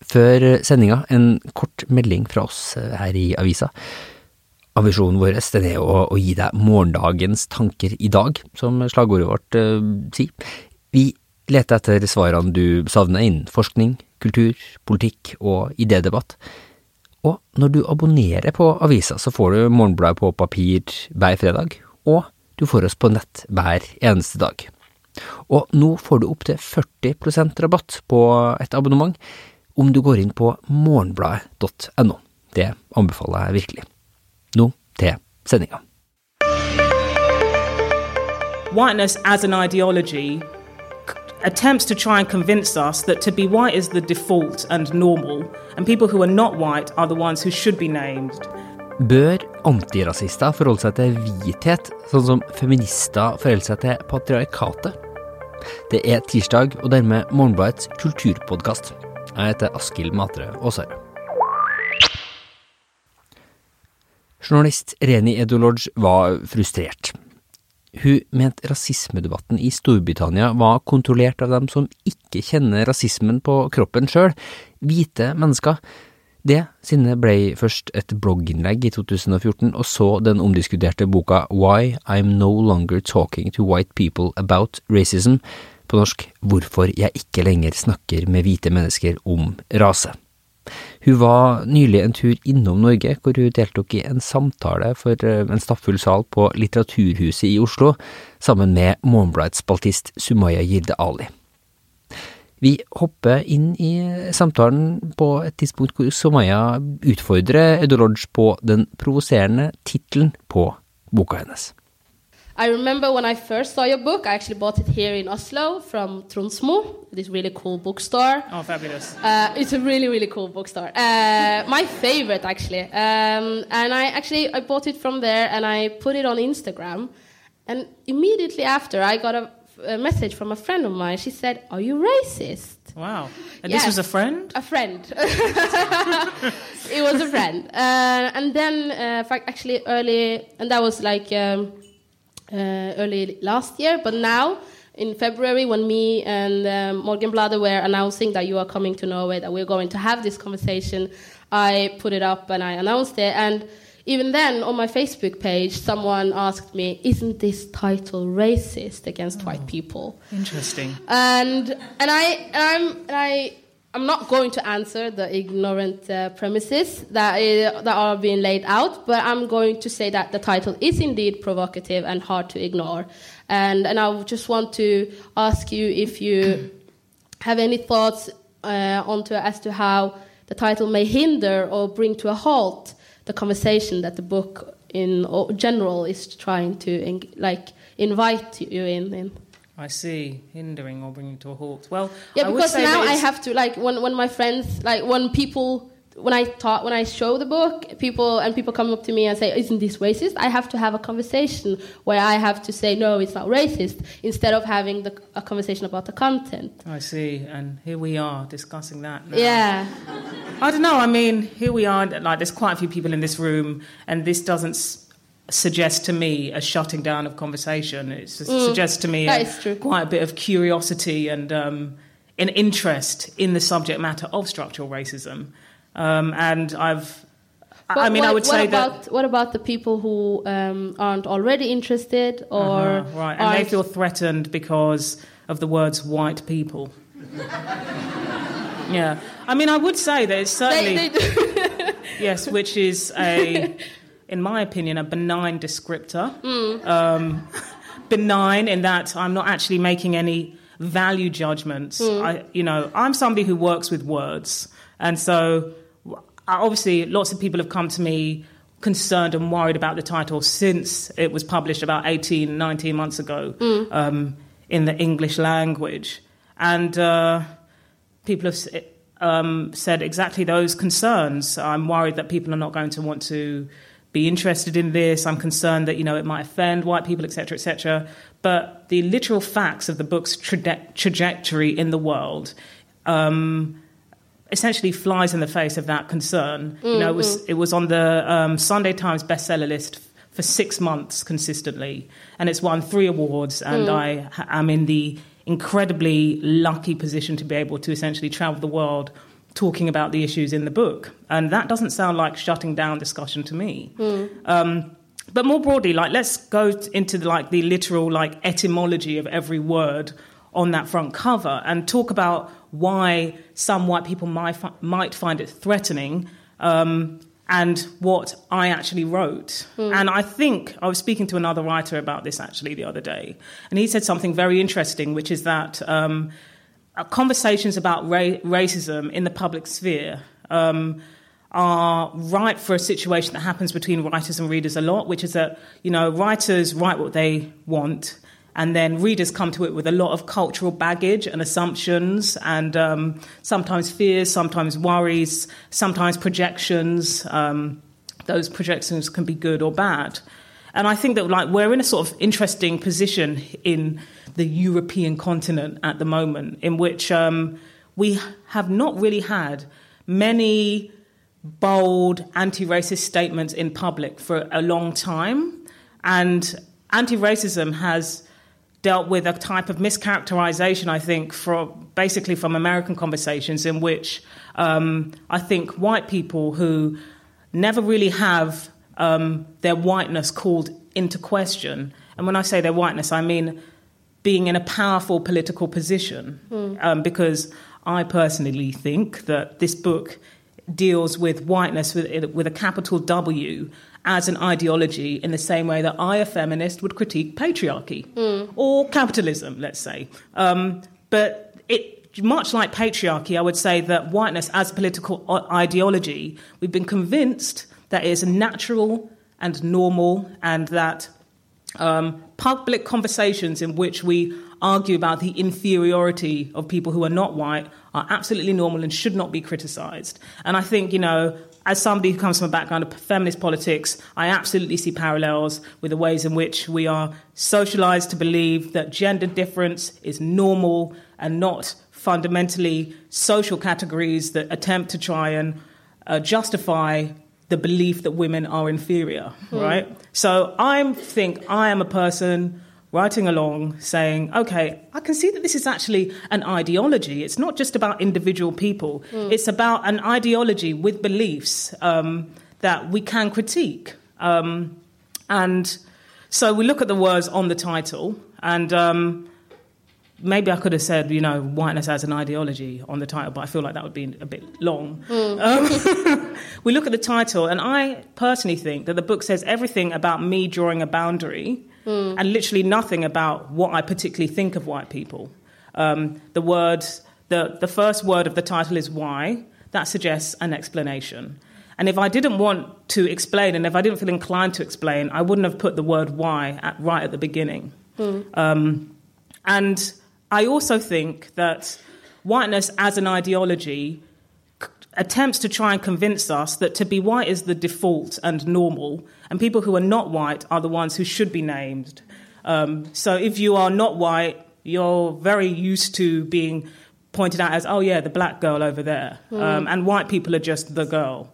Før sendinga en kort melding fra oss her i avisa. Ambisjonen vår den er å, å gi deg morgendagens tanker i dag, som slagordet vårt eh, sier. Vi leter etter svarene du savner innen forskning, kultur, politikk og idédebatt. Og når du abonnerer på avisa, så får du Morgenbladet på papir hver fredag, og du får oss på nett hver eneste dag. Og nå får du opptil 40% rabatt på et abonnement om du går inn på morgenbladet.no. Det anbefaler jeg virkelig. Nå til sendinga. Whiteness as an ideology attempts to try and convince us that to be white is the default and normal, and people who are not white are the ones who should be named. Bør antirasister forholde seg til hvithet, sånn som feminister forholder seg til patriarkatet? Det er tirsdag, og dermed Morgenbladets kulturpodkast. Jeg heter Askild Matre Aasare. Journalist Reni Edulodge var frustrert. Hun mente rasismedebatten i Storbritannia var kontrollert av dem som ikke kjenner rasismen på kroppen sjøl, hvite mennesker. Det sinnet ble først et blogginnlegg i 2014, og så den omdiskuterte boka Why I'm No Longer Talking to White People About Racism, på norsk Hvorfor jeg ikke lenger snakker med hvite mennesker om rase. Hun var nylig en tur innom Norge, hvor hun deltok i en samtale for eh, en stappfull sal på Litteraturhuset i Oslo, sammen med Morgenbladets spaltist Sumaya Jirde Ali. Vi hopper inn i samtalen på et tidspunkt hvor Sumaya utfordrer Edolodge på den provoserende tittelen på boka hennes. I remember when I first saw your book, I actually bought it here in Oslo from Tronsmo, this really cool bookstore. Oh, fabulous. Uh, it's a really, really cool bookstore. Uh, my favorite, actually. Um, and I actually I bought it from there and I put it on Instagram. And immediately after, I got a, a message from a friend of mine. She said, Are you racist? Wow. And Yes. this was a friend? A friend. it was a friend. Uh, and then, uh, fact, actually, early, and that was like um, early last year, but now in February, when me and um, Morgenbladet were announcing that you are coming to Norway, that we're going to have this conversation, I put it up and I announced it. And even then, on my Facebook page, someone asked me, Isn't this title racist against white people? Interesting. and and I I'm and I I'm not going to answer the ignorant uh, premises that uh, that are being laid out, but I'm going to say that the title is indeed provocative and hard to ignore, and and I just want to ask you if you have any thoughts uh, onto as to how the title may hinder or bring to a halt the conversation that the book in general is trying to like invite you in. in. I see. Hindering or bringing to a halt. Well, Yeah, I because now I have to like when when my friends like when people when I talk when I show the book, people and people come up to me and say, "Isn't this racist?" I have to have a conversation where I have to say, "No, it's not racist," instead of having the, a conversation about the content. I see. And here we are discussing that now. Yeah, I don't know. I mean, here we are. Like, there's quite a few people in this room, and this doesn't s- suggest to me a shutting down of conversation. It s- suggests to me Mm. a- quite a bit of curiosity and um, an interest in the subject matter of structural racism. Um, and I've. I- mean, what, I would say about, that. what about the people who um, aren't already interested or Uh-huh, right, and they feel threatened because of the words white people. yeah. I mean, I would say that it's certainly. they, they do. Yes, which is a, in my opinion, a benign descriptor. Um, benign in that I'm not actually making any value judgments. I, you know, I'm somebody who works with words, and so obviously, lots of people have come to me concerned and worried about the title since it was published about 18, 19 months ago um, in the English language, and. Uh, people have um, said exactly those concerns. I'm worried that people are not going to want to be interested in this. I'm concerned that you know it might offend white people, etc., etc. But the literal facts of the book's traje- trajectory in the world. Um, essentially flies in the face of that concern. You know, it was it was on the um, Sunday Times bestseller list for six months consistently, and it's won three awards. And I am in the incredibly lucky position to be able to essentially travel the world talking about the issues in the book. And that doesn't sound like shutting down discussion to me. Um, but more broadly, like let's go into the, like the literal like etymology of every word on that front cover and talk about why some white people might, fi- might find it threatening um, and what I actually wrote. And I think I was speaking to another writer about this actually the other day, and he said something very interesting, which is that um, conversations about ra- racism in the public sphere. Um, are right for a situation that happens between writers and readers a lot, which is that you know writers write what they want, and then readers come to it with a lot of cultural baggage and assumptions, and um, sometimes fears, sometimes worries, sometimes projections. Um, those projections can be good or bad. And I think that like we're in a sort of interesting position in the European continent at the moment, in which um, we have not really had many bold anti-racist statements in public for a long time, and anti-racism has dealt with a type of mischaracterization, I think, from basically from American conversations in which um, I think white people who never really have um, their whiteness called into question, and when I say their whiteness, I mean being in a powerful political position, um, because I personally think that this book deals with whiteness with, with a capital W as an ideology in the same way that I, a feminist, would critique patriarchy or capitalism, let's say. Um, but it, much like patriarchy, I would say that whiteness as political ideology, we've been convinced that it is natural and normal and that um, public conversations in which we argue about the inferiority of people who are not white are absolutely normal and should not be criticized. And I think, you know, as somebody who comes from a background of feminist politics, I absolutely see parallels with the ways in which we are socialized to believe that gender difference is normal and not fundamentally social categories that attempt to try and uh, justify the belief that women are inferior, right? So I think I am a person writing along saying, okay, I can see that this is actually an ideology. It's not just about individual people, it's about an ideology with beliefs um, that we can critique. Um, and so we look at the words on the title, and um, maybe I could have said, you know, whiteness as an ideology on the title, but I feel like that would be a bit long. Um, we look at the title, and I personally think that the book says everything about me drawing a boundary and literally nothing about what I particularly think of white people. Um, the word, the, the first word of the title is why. That suggests an explanation. And if I didn't want to explain, and if I didn't feel inclined to explain, I wouldn't have put the word why at, right at the beginning. Um, and I also think that whiteness as an ideology attempts to try and convince us that to be white is the default and normal, and people who are not white are the ones who should be named. Um, so if you are not white, you're very used to being pointed out as, oh yeah, the black girl over there, um, and white people are just the girl.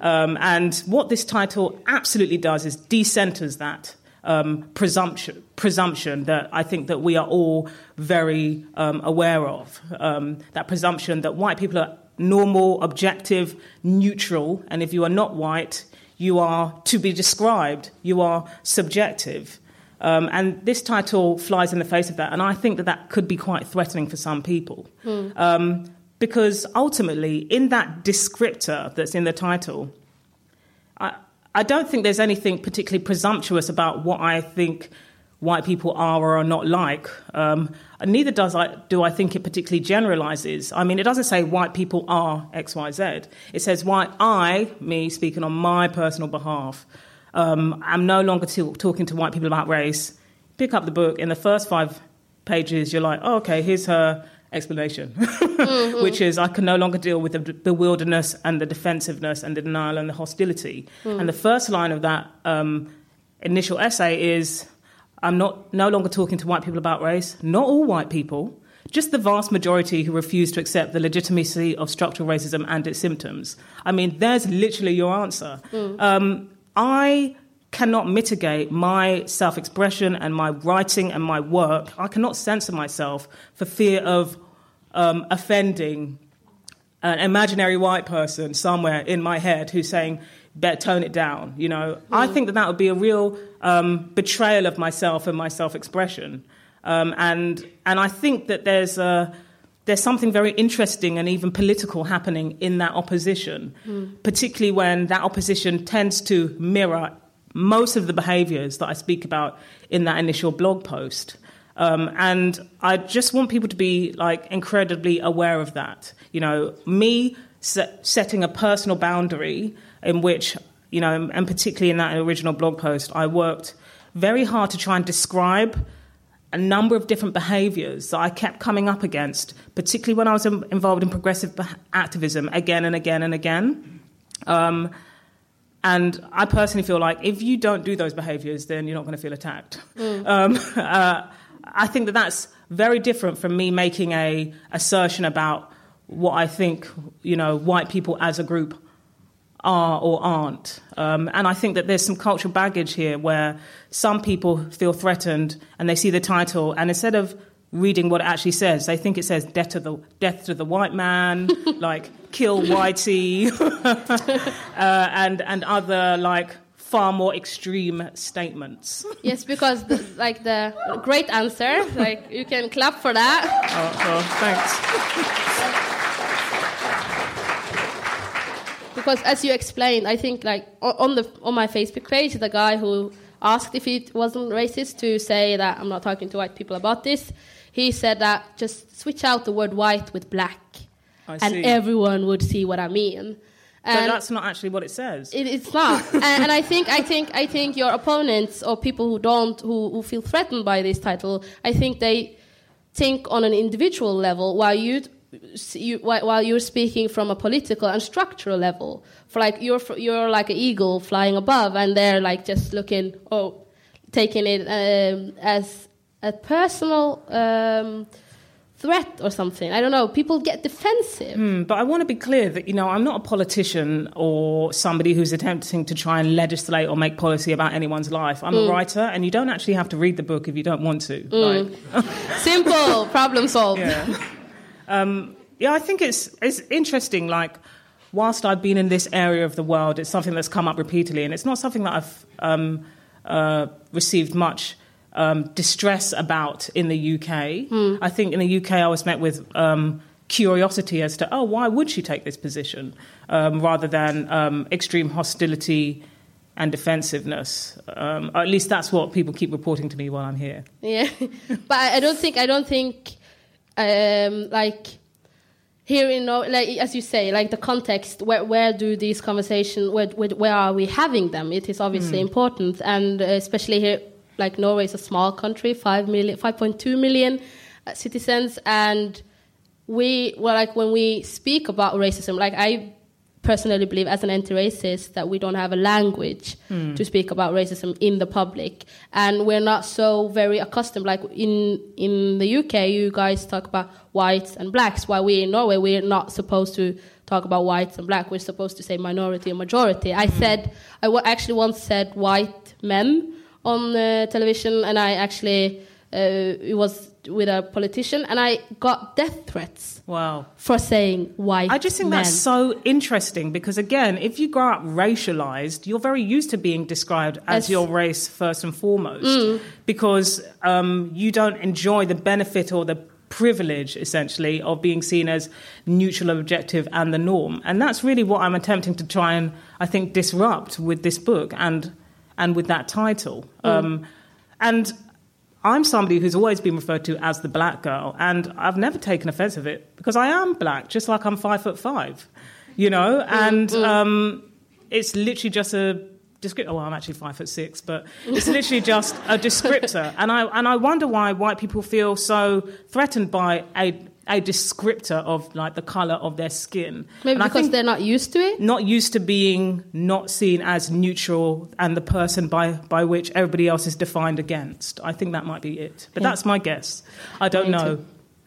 Um, and what this title absolutely does is decenters that um, presumption, presumption that I think that we are all very um, aware of. Um, that presumption that white people are normal, objective, neutral, and if you are not white, you are to be described, you are subjective. Um, and this title flies in the face of that, and I think that that could be quite threatening for some people. Um, because ultimately, in that descriptor that's in the title, I, don't think there's anything particularly presumptuous about what I think white people are or are not like. Um, neither does I, do I think it particularly generalizes. I mean, it doesn't say white people are X, Y, Z. It says why I, me speaking on my personal behalf, um, am no longer t- talking to white people about race. Pick up the book. In the first five pages, you're like, oh, okay, here's her explanation, which is I can no longer deal with the bewilderness and the defensiveness and the denial and the hostility. And the first line of that um, initial essay is I'm not no longer talking to white people about race, not all white people, just the vast majority who refuse to accept the legitimacy of structural racism and its symptoms. I mean, there's literally your answer. Um, I cannot mitigate my self expression and my writing and my work. I cannot censor myself for fear of um, offending an imaginary white person somewhere in my head who's saying, better tone it down. You know, I think that that would be a real um, betrayal of myself and my self-expression. Um, and and I think that there's a, there's something very interesting and even political happening in that opposition, particularly when that opposition tends to mirror most of the behaviours that I speak about in that initial blog post. Um, and I just want people to be like incredibly aware of that. You know, me set, setting a personal boundary in which, you know, and particularly in that original blog post, I worked very hard to try and describe a number of different behaviors that I kept coming up against, particularly when I was in- involved in progressive activism again and again and again. Um, and I personally feel like if you don't do those behaviors, then you're not going to feel attacked. Um, uh, I think that that's very different from me making a assertion about what I think, you know, white people as a group are or aren't. Um, and I think that there's some cultural baggage here where some people feel threatened and they see the title and instead of reading what it actually says, they think it says death to the death to the white man, like kill whitey, uh, and and other like far more extreme statements. Yes, because the, like the great answer, like you can clap for that. Oh, oh, thanks. Because as you explained, I think like on the on my Facebook page, the guy who asked if it wasn't racist to say that I'm not talking to white people about this, he said that just switch out the word white with black, I and see. everyone would see what I mean. But And that's not actually what it says. it, it's not, and, and I think I think I think your opponents or people who don't who, who feel threatened by this title, I think they think on an individual level while you. You, while while you're speaking from a political and structural level, for like you're you're like an eagle flying above, and they're like just looking, oh, taking it um, as a personal um, threat or something. I don't know. People get defensive. Mm, But I want to be clear that, you know, I'm not a politician or somebody who's attempting to try and legislate or make policy about anyone's life. I'm a writer, and you don't actually have to read the book if you don't want to. Like, Simple, problem solved. yeah. Um, yeah, I think it's it's interesting. Like, whilst I've been in this area of the world, it's something that's come up repeatedly, and it's not something that I've um, uh, received much um, distress about in the UK. I think in the UK, I was met with um, curiosity as to, oh, why would she take this position, um, rather than um, extreme hostility and defensiveness. Um, at least that's what people keep reporting to me while I'm here. Yeah, but I don't think I don't think um, like here in like as you say like the context where where do these conversations where, where where are we having them? It is obviously important, and especially here like Norway is a small country, five million, five point two million uh, citizens, and we well like when we speak about racism, like I personally believe as an anti-racist that we don't have a language to speak about racism in the public. And we're not so very accustomed like in in the UK you guys talk about whites and blacks. While we in Norway we're not supposed to talk about whites and black. We're supposed to say minority and majority. I said I actually once said white men on uh, television and I actually uh, it was with a politician and I got death threats Wow. for saying white I just think men. that's so interesting because, again, if you grow up racialized, you're very used to being described as As- your race first and foremost because um, you don't enjoy the benefit or the privilege, essentially, of being seen as neutral, objective, and the norm. And that's really what I'm attempting to try and, I think, disrupt with this book and, and with that title. Um, and I'm somebody who's always been referred to as the black girl, and I've never taken offense of it because I am black, just like I'm five foot five, you know. And um, it's literally just a descriptor. Oh, well, I'm actually five foot six, but it's literally just a descriptor. And I and I wonder why white people feel so threatened by a a descriptor of like the color of their skin. Maybe and because they're not used to it. not used to being not seen as neutral and the person by, by which everybody else is defined against. I think that might be it. But Yeah. that's my guess. I don't know. too.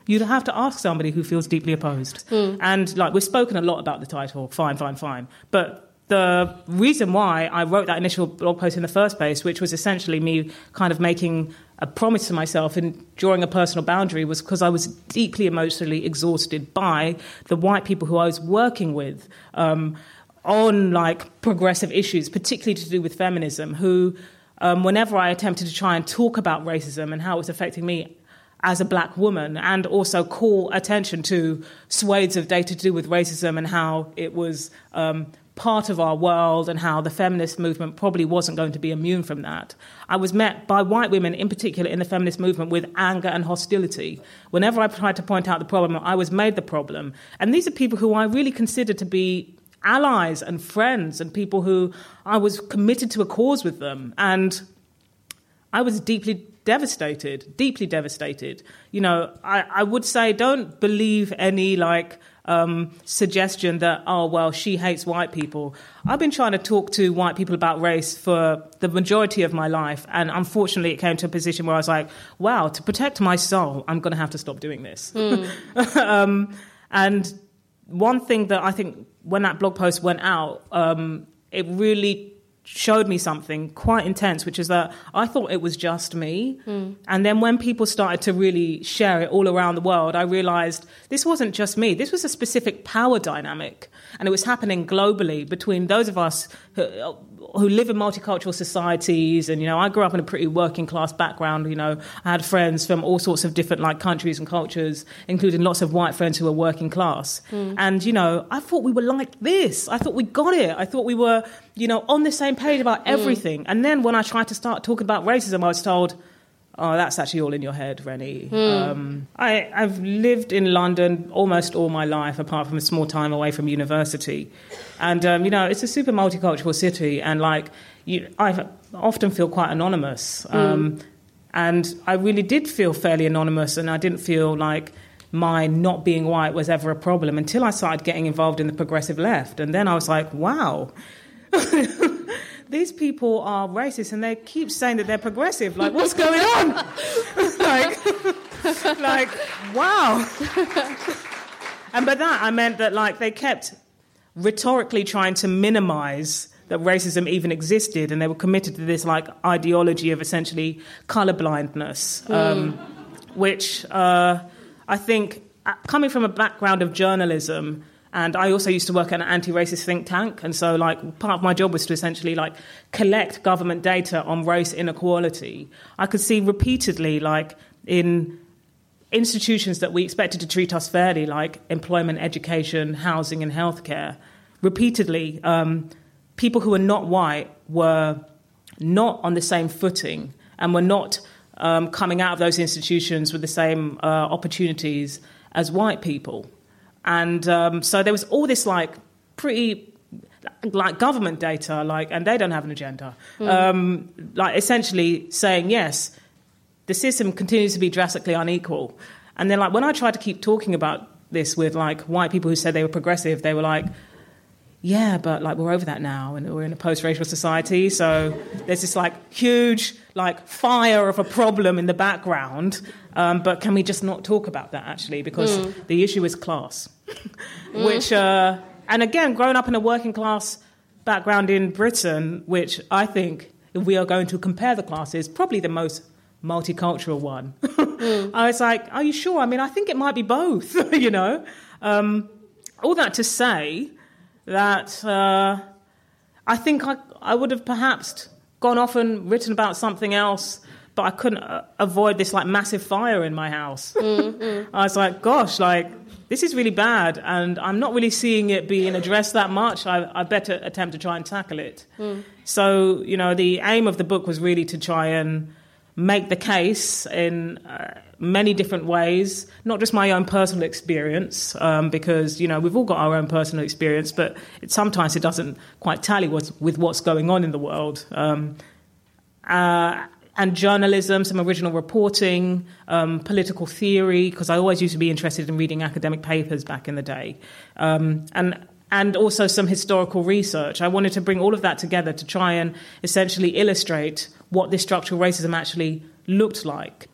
You'd have to ask somebody who feels deeply opposed. Hmm. And like we've spoken a lot about the title, fine, fine, fine. But the reason why I wrote that initial blog post in the first place, which was essentially me kind of making a promise to myself and drawing a personal boundary, was because I was deeply emotionally exhausted by the white people who I was working with um, on like progressive issues, particularly to do with feminism, who, um, whenever I attempted to try and talk about racism and how it was affecting me, as a black woman and also call attention to swathes of data to do with racism and how it was um, part of our world and how the feminist movement probably wasn't going to be immune from that. I was met by white women, in particular in the feminist movement, with anger and hostility. Whenever I tried to point out the problem, I was made the problem. And these are people who I really consider to be allies and friends and people who I was committed to a cause with them. And I was deeply devastated, deeply devastated. You know, I, I would say don't believe any like um, suggestion that, oh, well, she hates white people. I've been trying to talk to white people about race for the majority of my life. And unfortunately, it came to a position where I was like, wow, to protect my soul, I'm going to have to stop doing this. Mm. um, and one thing that I think when that blog post went out, um, it really showed me something quite intense, which is that I thought it was just me. Mm. And then when people started to really share it all around the world, I realized this wasn't just me. This was a specific power dynamic. And it was happening globally between those of us who, who live in multicultural societies. And, you know, I grew up in a pretty working class background. You know, I had friends from all sorts of different like countries and cultures, including lots of white friends who were working class. Mm. And, you know, I thought we were like this. I thought we got it. I thought we were, you know, on the same page about hmm. everything. Mm. And then when I tried to start talking about racism, I was told, Oh, that's actually all in your head, Reni. Mm. Um, I, I've lived in London almost all my life, apart from a small time away from university. And, um, you know, it's a super multicultural city, and, like, you, I often feel quite anonymous. Mm. Um, and I really did feel fairly anonymous, and I didn't feel like my not being white was ever a problem until I started getting involved in the progressive left. And then I was like, wow. these people are racist and they keep saying that they're progressive. Like, what's going on? like, like, wow. and by that, I meant that, like, they kept rhetorically trying to minimize that racism even existed, and they were committed to this, like, ideology of essentially colorblindness, mm. um, which uh, I think, uh, coming from a background of journalism, and I also used to work at an anti-racist think tank, and so like part of my job was to essentially like collect government data on race inequality. I could see repeatedly like in institutions that we expected to treat us fairly, like employment, education, housing, and healthcare, repeatedly um, people who were not white were not on the same footing and were not um, coming out of those institutions with the same uh, opportunities as white people. And um, so there was all this like pretty like government data, like, and they don't have an agenda. Mm. Um, like essentially saying yes, the system continues to be drastically unequal. And then like when I tried to keep talking about this with like white people who said they were progressive, they were like, yeah, but like we're over that now, and we're in a post-racial society. So there's this like huge like fire of a problem in the background. Um, but can we just not talk about that actually? Because mm. the issue is class, mm. which uh, and again, growing up in a working class background in Britain, which I think if we are going to compare the classes, probably the most multicultural one. mm. I was like, are you sure? I mean, I think it might be both. you know, um, all that to say that uh, I think I, I would have perhaps gone off and written about something else, but I couldn't uh, avoid this like massive fire in my house. Mm-hmm. I was like, gosh, like this is really bad, and I'm not really seeing it being addressed that much. I, I better attempt to try and tackle it. Mm. So, you know, the aim of the book was really to try and make the case in uh, many different ways, not just my own personal experience, um, because you know we've all got our own personal experience, but it, sometimes it doesn't quite tally with, with what's going on in the world. Um, uh, and journalism, some original reporting, um, political theory, because I always used to be interested in reading academic papers back in the day, um, and and also some historical research. I wanted to bring all of that together to try and essentially illustrate what this structural racism actually looked like.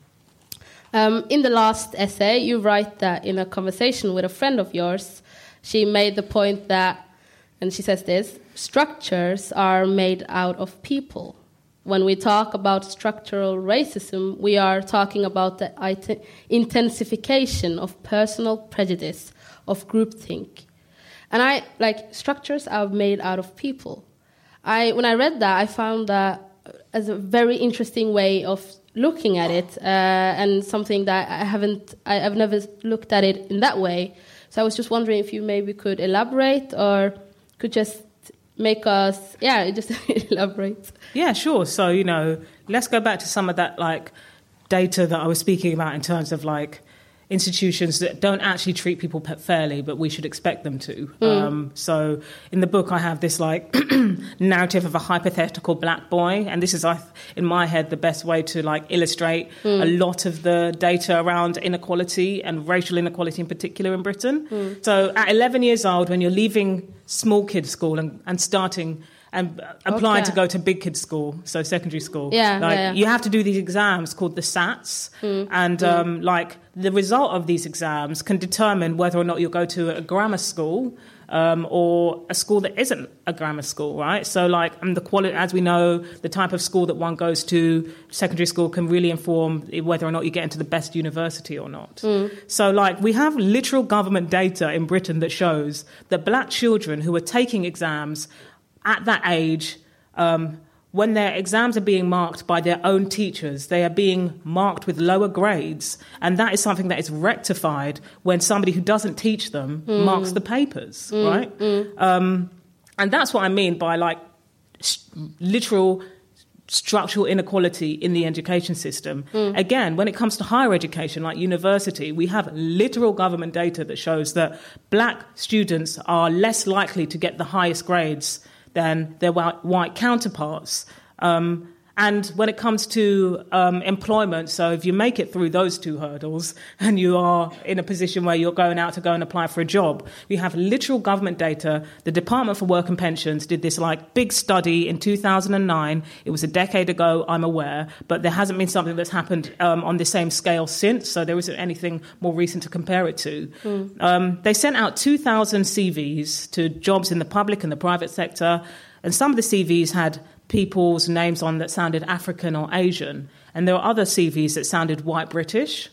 Um, in the last essay, you write that in a conversation with a friend of yours, she made the point that And she says this structures are made out of people. When we talk about structural racism, we are talking about the intensification of personal prejudice, of groupthink. And I like structures are made out of people. I when I read that, I found that as a very interesting way of looking at it, uh, and something that I haven't, I, have never looked at it in that way. So I was just wondering if you maybe could elaborate or could just make us, yeah, just elaborate. Yeah, sure. So you know, let's go back to some of that like data that I was speaking about in terms of like institutions that don't actually treat people fairly, but we should expect them to. Mm. Um, so in the book, I have this like narrative of a hypothetical black boy, and this is, in my head, the best way to like illustrate mm. a lot of the data around inequality and racial inequality in particular in Britain. Mm. So at 11 years old, when you're leaving small kids school and, and starting and applying okay. to go to big kids school, so secondary school. Yeah, like yeah, yeah. you have to do these exams called the SATs, mm. and mm. Um, like the result of these exams can determine whether or not you'll go to a grammar school um, or a school that isn't a grammar school, right? So, like, and the quality, as we know, the type of school that one goes to, secondary school, can really inform whether or not you get into the best university or not. Mm. So, like, we have literal government data in Britain that shows that black children who are taking exams at that age, um, when their exams are being marked by their own teachers, they are being marked with lower grades. And that is something that is rectified when somebody who doesn't teach them mm. marks the papers, mm. right? Mm. Um, and that's what I mean by like literal structural inequality in the education system. Mm. Again, when it comes to higher education, like university, we have literal government data that shows that black students are less likely to get the highest grades than their white counterparts. Um, and when it comes to um, employment, so if you make it through those two hurdles and you are in a position where you're going out to go and apply for a job, we have literal government data. The Department for Work and Pensions did this like big study in 2009. It was a decade ago, I'm aware, but there hasn't been something that's happened um, on the same scale since, so there isn't anything more recent to compare it to. Mm. Um, they sent out 2,000 CVs to jobs in the public and the private sector, and some of the CVs had people's names on that sounded African or Asian, and there were other CVs that sounded white British.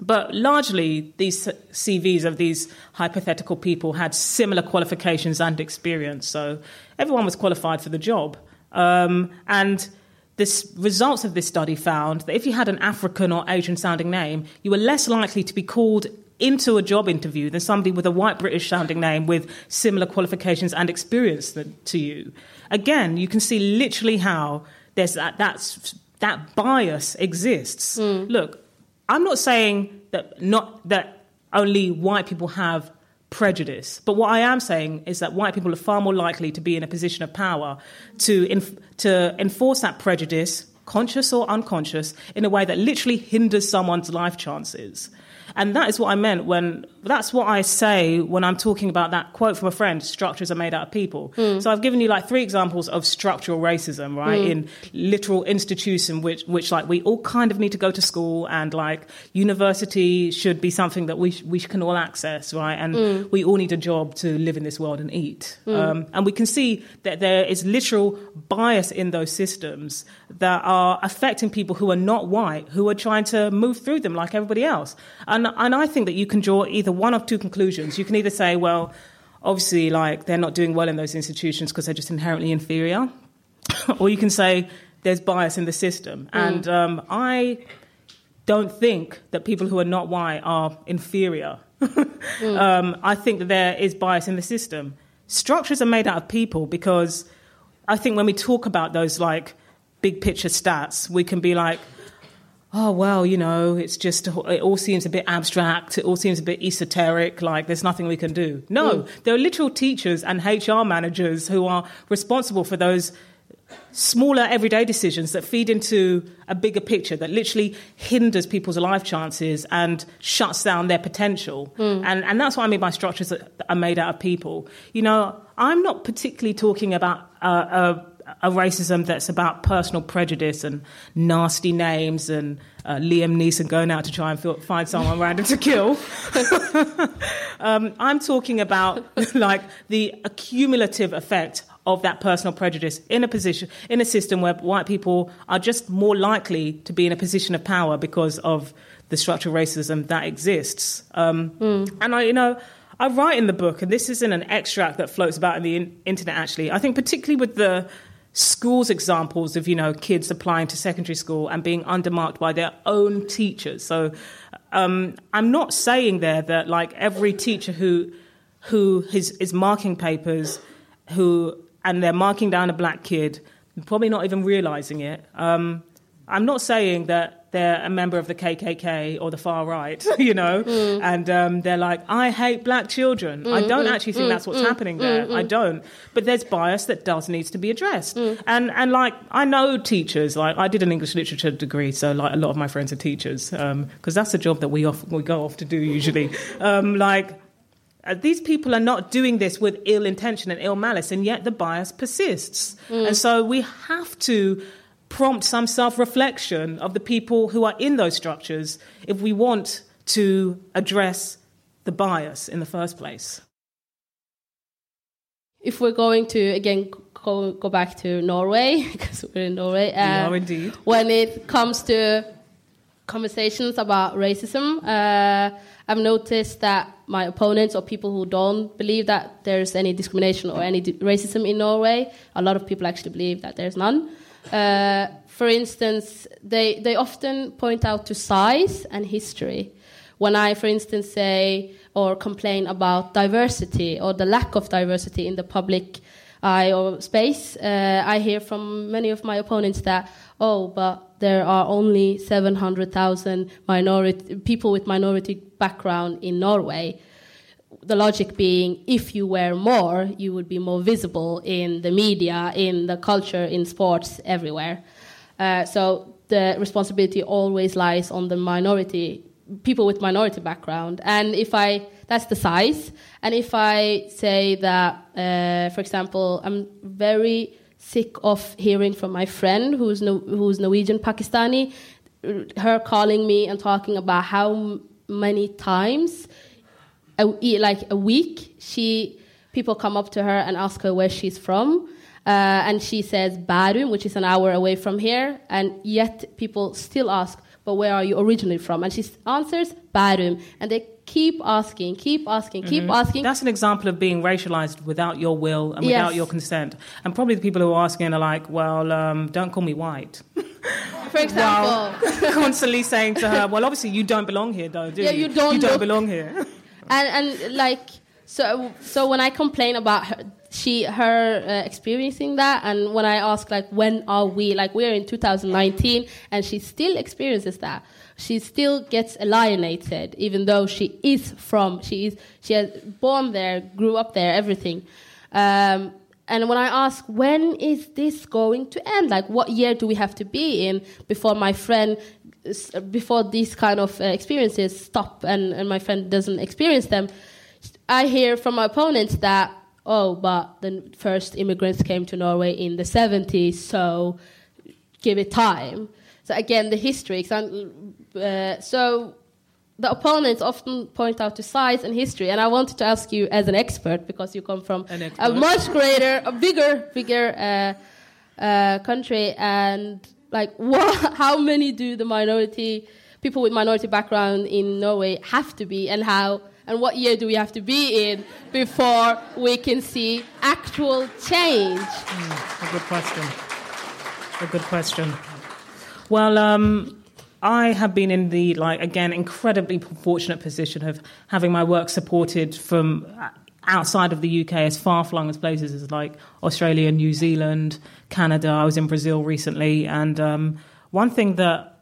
But largely, these CVs of these hypothetical people had similar qualifications and experience, so everyone was qualified for the job. Um, and the results of this study found that if you had an African or Asian sounding name, you were less likely to be called into a job interview than somebody with a white British sounding name with similar qualifications and experience to you. Again, you can see literally how there's that that's, that bias exists. Mm. Look, I'm not saying that not that only white people have prejudice, but what I am saying is that white people are far more likely to be in a position of power to inf- to enforce that prejudice, conscious or unconscious, in a way that literally hinders someone's life chances. And that is what I meant when, that's what I say when I'm talking about that quote from a friend structures are made out of people. Mm. So I've given you like three examples of structural racism, right? Mm. In literal institution, which, which like we all kind of need to go to school and like university should be something that we, we can all access, right? And mm. we all need a job to live in this world and eat. Hmm. Um, and we can see that there is literal bias in those systems that are affecting people who are not white, who are trying to move through them like everybody else. And, and I think that you can draw either one of two conclusions. You can either say, well, obviously, like, they're not doing well in those institutions because they're just inherently inferior. or you can say, there's bias in the system. Mm. And um, I don't think that people who are not white are inferior. mm. um, I think that there is bias in the system. Structures are made out of people because I think when we talk about those, like, big picture stats, we can be like, oh well you know it's just it all seems a bit abstract it all seems a bit esoteric like there's nothing we can do no mm. there are literal teachers and hr managers who are responsible for those smaller everyday decisions that feed into a bigger picture that literally hinders people's life chances and shuts down their potential mm. and and that's what i mean by structures that are made out of people you know i'm not particularly talking about uh, a racism that's about personal prejudice and nasty names and uh, Liam Neeson going out to try and feel, find someone random to kill. um, I'm talking about like the accumulative effect of that personal prejudice in a position in a system where white people are just more likely to be in a position of power because of the structural racism that exists. Um, mm. And I, you know, I write in the book, and this isn't an extract that floats about in the in- internet. Actually, I think particularly with the schools examples of you know kids applying to secondary school and being undermarked by their own teachers. So um, I'm not saying there that like every teacher who who is, is marking papers who and they're marking down a black kid, probably not even realizing it. Um, I'm not saying that they're a member of the KKK or the far right, you know, mm. and um, they're like, I hate black children. Mm, I don't mm, actually think mm, that's what's mm, happening there. I don't. But there's bias that does needs to be addressed. And and like I know teachers. Like I did an English literature degree, so like a lot of my friends are teachers because um, that's a job that we off, we go off to do usually. Um, like uh, these people are not doing this with ill intention and ill malice, and yet the bias persists. Mm. And so we have to prompt some self reflection of the people who are in those structures if we want to address the bias in the first place. If we're going to, again, go, go back to Norway, because we're in Norway. Uh, we indeed. When it comes to conversations about racism, uh, I've noticed that my opponents or people who don't believe that there's any discrimination or any racism in Norway, a lot of people actually believe that there's none. Uh, for instance, they, they often point out to size and history. When I, for instance, say or complain about diversity or the lack of diversity in the public eye or space, uh, I hear from many of my opponents that, oh, but there are only 700,000 minority people with minority background in Norway. The logic being, if you wear more, you would be more visible in the media, in the culture, in sports, everywhere. Uh, so the responsibility always lies on the minority people with minority background. And if I that's the size. And if I say that, uh, for example, I'm very sick of hearing from my friend who's no, who's Norwegian Pakistani, her calling me and talking about how many times, a, like a week, she people come up to her and ask her where she's from. Uh, and she says Bærum, which is an hour away from here, and yet people still ask, but where are you originally from? And she answers Bærum, and they keep asking, keep asking, keep mm-hmm. asking. That's an example of being racialized without your will and without yes. your consent. And probably the people who are asking are like, well, um, don't call me white. For example, constantly saying to her, well, obviously you don't belong here, though, do yeah, you? don't. You don't belong here. and and like so so when I complain about her, she her uh, experiencing that and when i ask like when are we like we're in 2019 and she still experiences that she still gets alienated even though she is from she is she has born there grew up there everything. Um, and when i ask when is this going to end? Like what year do we have to be in before my friend before these kind of uh, experiences stop and, and my friend doesn't experience them i hear from my opponents that oh, but the first immigrants came to Norway in the 70s, so give it time. So again, the history. Uh, so the opponents often point out to size and history, and I wanted to ask you, as an expert, because you come from a much greater, a bigger, bigger uh, uh, country, and like, what, how many do the minority people with minority background in Norway have to be, and how? and what year do we have to be in before we can see actual change? Mm, a good question. A good question. Well, um, I have been in the like again incredibly fortunate position of having my work supported from outside of the UK as far flung as places as like Australia, New Zealand, Canada. I was in Brazil recently, and um, one thing that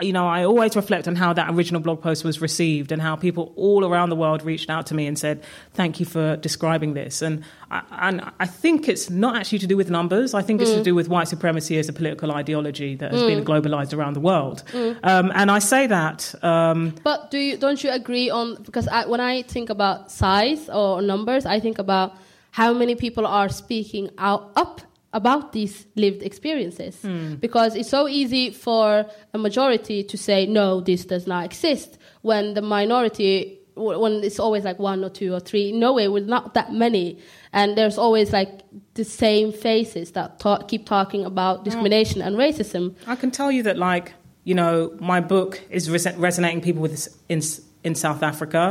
you know, I always reflect on how that original blog post was received and how people all around the world reached out to me and said, "Thank you for describing this." And I, and I think it's not actually to do with numbers. I think it's mm. to do with white supremacy as a political ideology that has mm. been globalized around the world. Mm. Um, and I say that. Um, but do you don't you agree on because I, when I think about size or numbers, I think about how many people are speaking out up about these lived experiences. Hmm. Because it's so easy for a majority to say no this does not exist when the minority when it's always like one or two or three in norway with not that many. And there's always like the same faces that ta- keep talking about mm. discrimination and racism. I can tell you that, like, you know, my book is res- resonating people with this in in South Africa.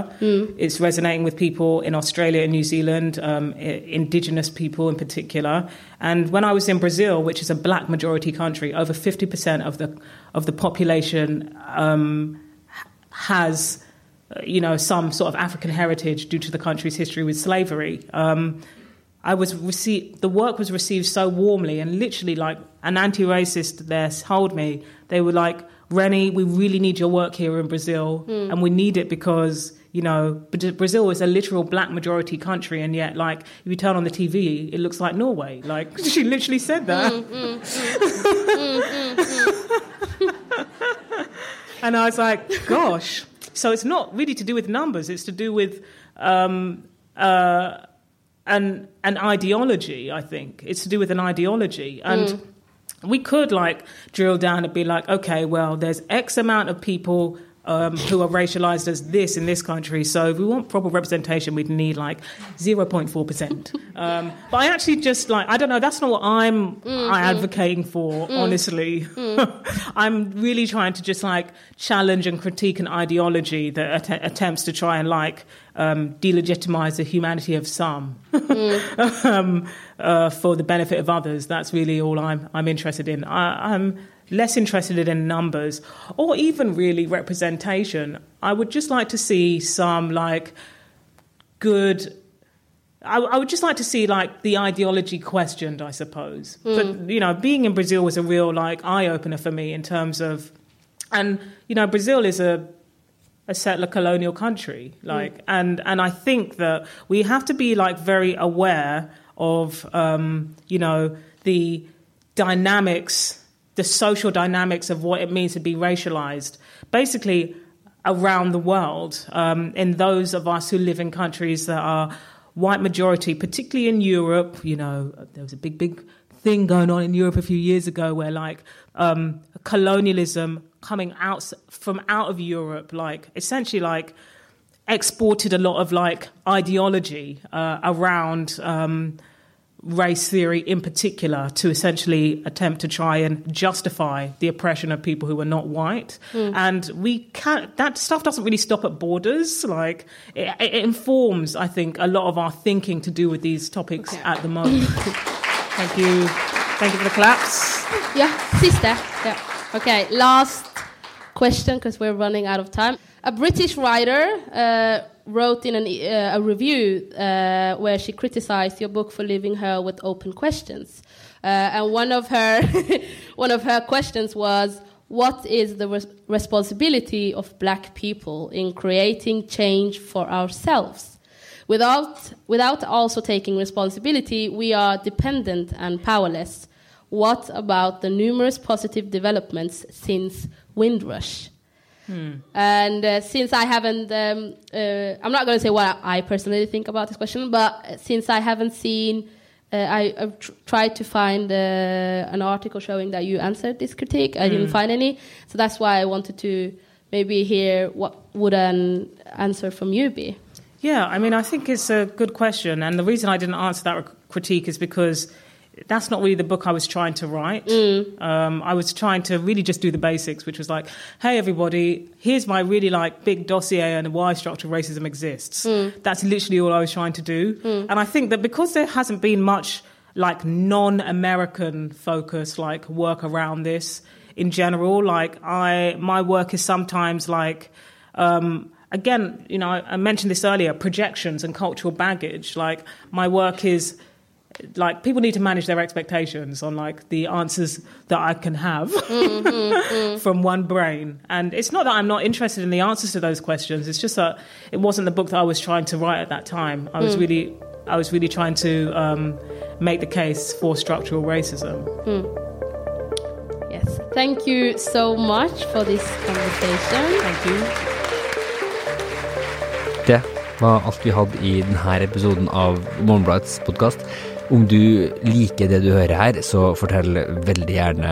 It's resonating with people in Australia and New Zealand, um, indigenous people in particular. And when I was in Brazil, which is a black majority country, over fifty percent of the of the population um, has. uh, You know, some sort of African heritage due to the country's history with slavery. Um, I was received. The work was received so warmly, and literally, like an anti-racist there told me, they were like, "Reni, we really need your work here in Brazil, hmm. and we need it because you know Brazil is a literal black majority country, and yet, like, if you turn on the TV, it looks like Norway." Like she literally said that. Hmm, hmm, and I was like, "Gosh." So it's not really to do with numbers; it's to do with um, uh, an an ideology. I think it's to do with an ideology, and we could like drill down and be like, okay, well, there's X amount of people. Um, who are racialized as this in this country. So if we want proper representation, we'd need like 0.4%. Um, but I actually just like, I don't know, that's not what I'm I advocating for, honestly. I'm really trying to just like challenge and critique an ideology that att- attempts to try and like um, delegitimize the humanity of some um, uh, for the benefit of others. That's really all I'm I'm interested in. I, I'm less interested in numbers or even really representation. I would just like to see some like good. I, I would just like to see like the ideology questioned, I suppose. But you know, being in Brazil was a real like eye opener for me in terms of, and you know, Brazil is a a settler colonial country like and and i think that we have to be like very aware of um you know the dynamics the social dynamics of what it means to be racialized basically around the world um in those of us who live in countries that are white majority particularly in europe. You know there was a big big thing going on in europe a few years ago where like um colonialism coming out from out of Europe, like essentially like exported a lot of like ideology uh, around um, race theory in particular to essentially attempt to try and justify the oppression of people who are not white. And we can't, that stuff doesn't really stop at borders. Like it, it informs, I think, a lot of our thinking to do with these topics Okay. at the moment. Thank you. Thank you for the claps. Yeah, sister. Yeah. Okay, last question because we're running out of time. A British writer uh, wrote in an, uh, a review uh, where she criticized your book for leaving her with open questions, uh, and one of her one of her questions was. What is the res- responsibility of black people in creating change for ourselves? Without, without also taking responsibility, we are dependent and powerless. What about the numerous positive developments since Windrush? And uh, since I haven't, um, uh, I'm not going to say what I personally think about this question, but since I haven't seen, uh, I, I've tr- tried to find uh, an article showing that you answered this critique. I didn't find any, so that's why I wanted to maybe hear what would an answer from you be. Yeah, I mean, I think it's a good question. And the reason I didn't answer that critique is because that's not really the book I was trying to write. Um, I was trying to really just do the basics, which was like, hey, everybody, here's my really like big dossier on why structural racism exists. That's literally all I was trying to do. And I think that because there hasn't been much like non-American focus, like work around this in general, like I, my work is sometimes like, um, again, you know, I, I mentioned this earlier, projections and cultural baggage. Like my work is like people need to manage their expectations on like the answers that I can have mm-hmm, mm. from one brain. And it's not that I'm not interested in the answers to those questions. It's just that it wasn't the book that I was trying to write at that time. I was mm. really, I was really trying to um, make the case for structural racism. Mm. Yes. Thank you so much for this conversation. Thank you. Det var alt vi hadde i denne episoden av Morgenbladets podkast. Om du liker det du hører her, så fortell veldig gjerne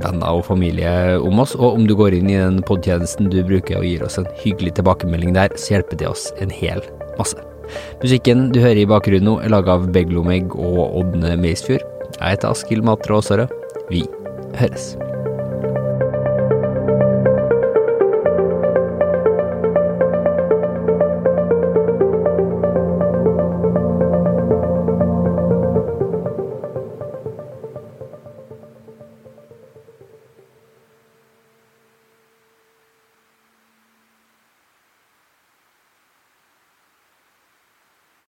venner og familie om oss. Og om du går inn i den podtjenesten du bruker og gir oss en hyggelig tilbakemelding der, så hjelper det oss en hel masse. Musikken du hører i bakgrunnen nå, er laga av Beglomeg og Ådne Meisfjord. Jeg heter Askild Matre Aasarød. Vi høres.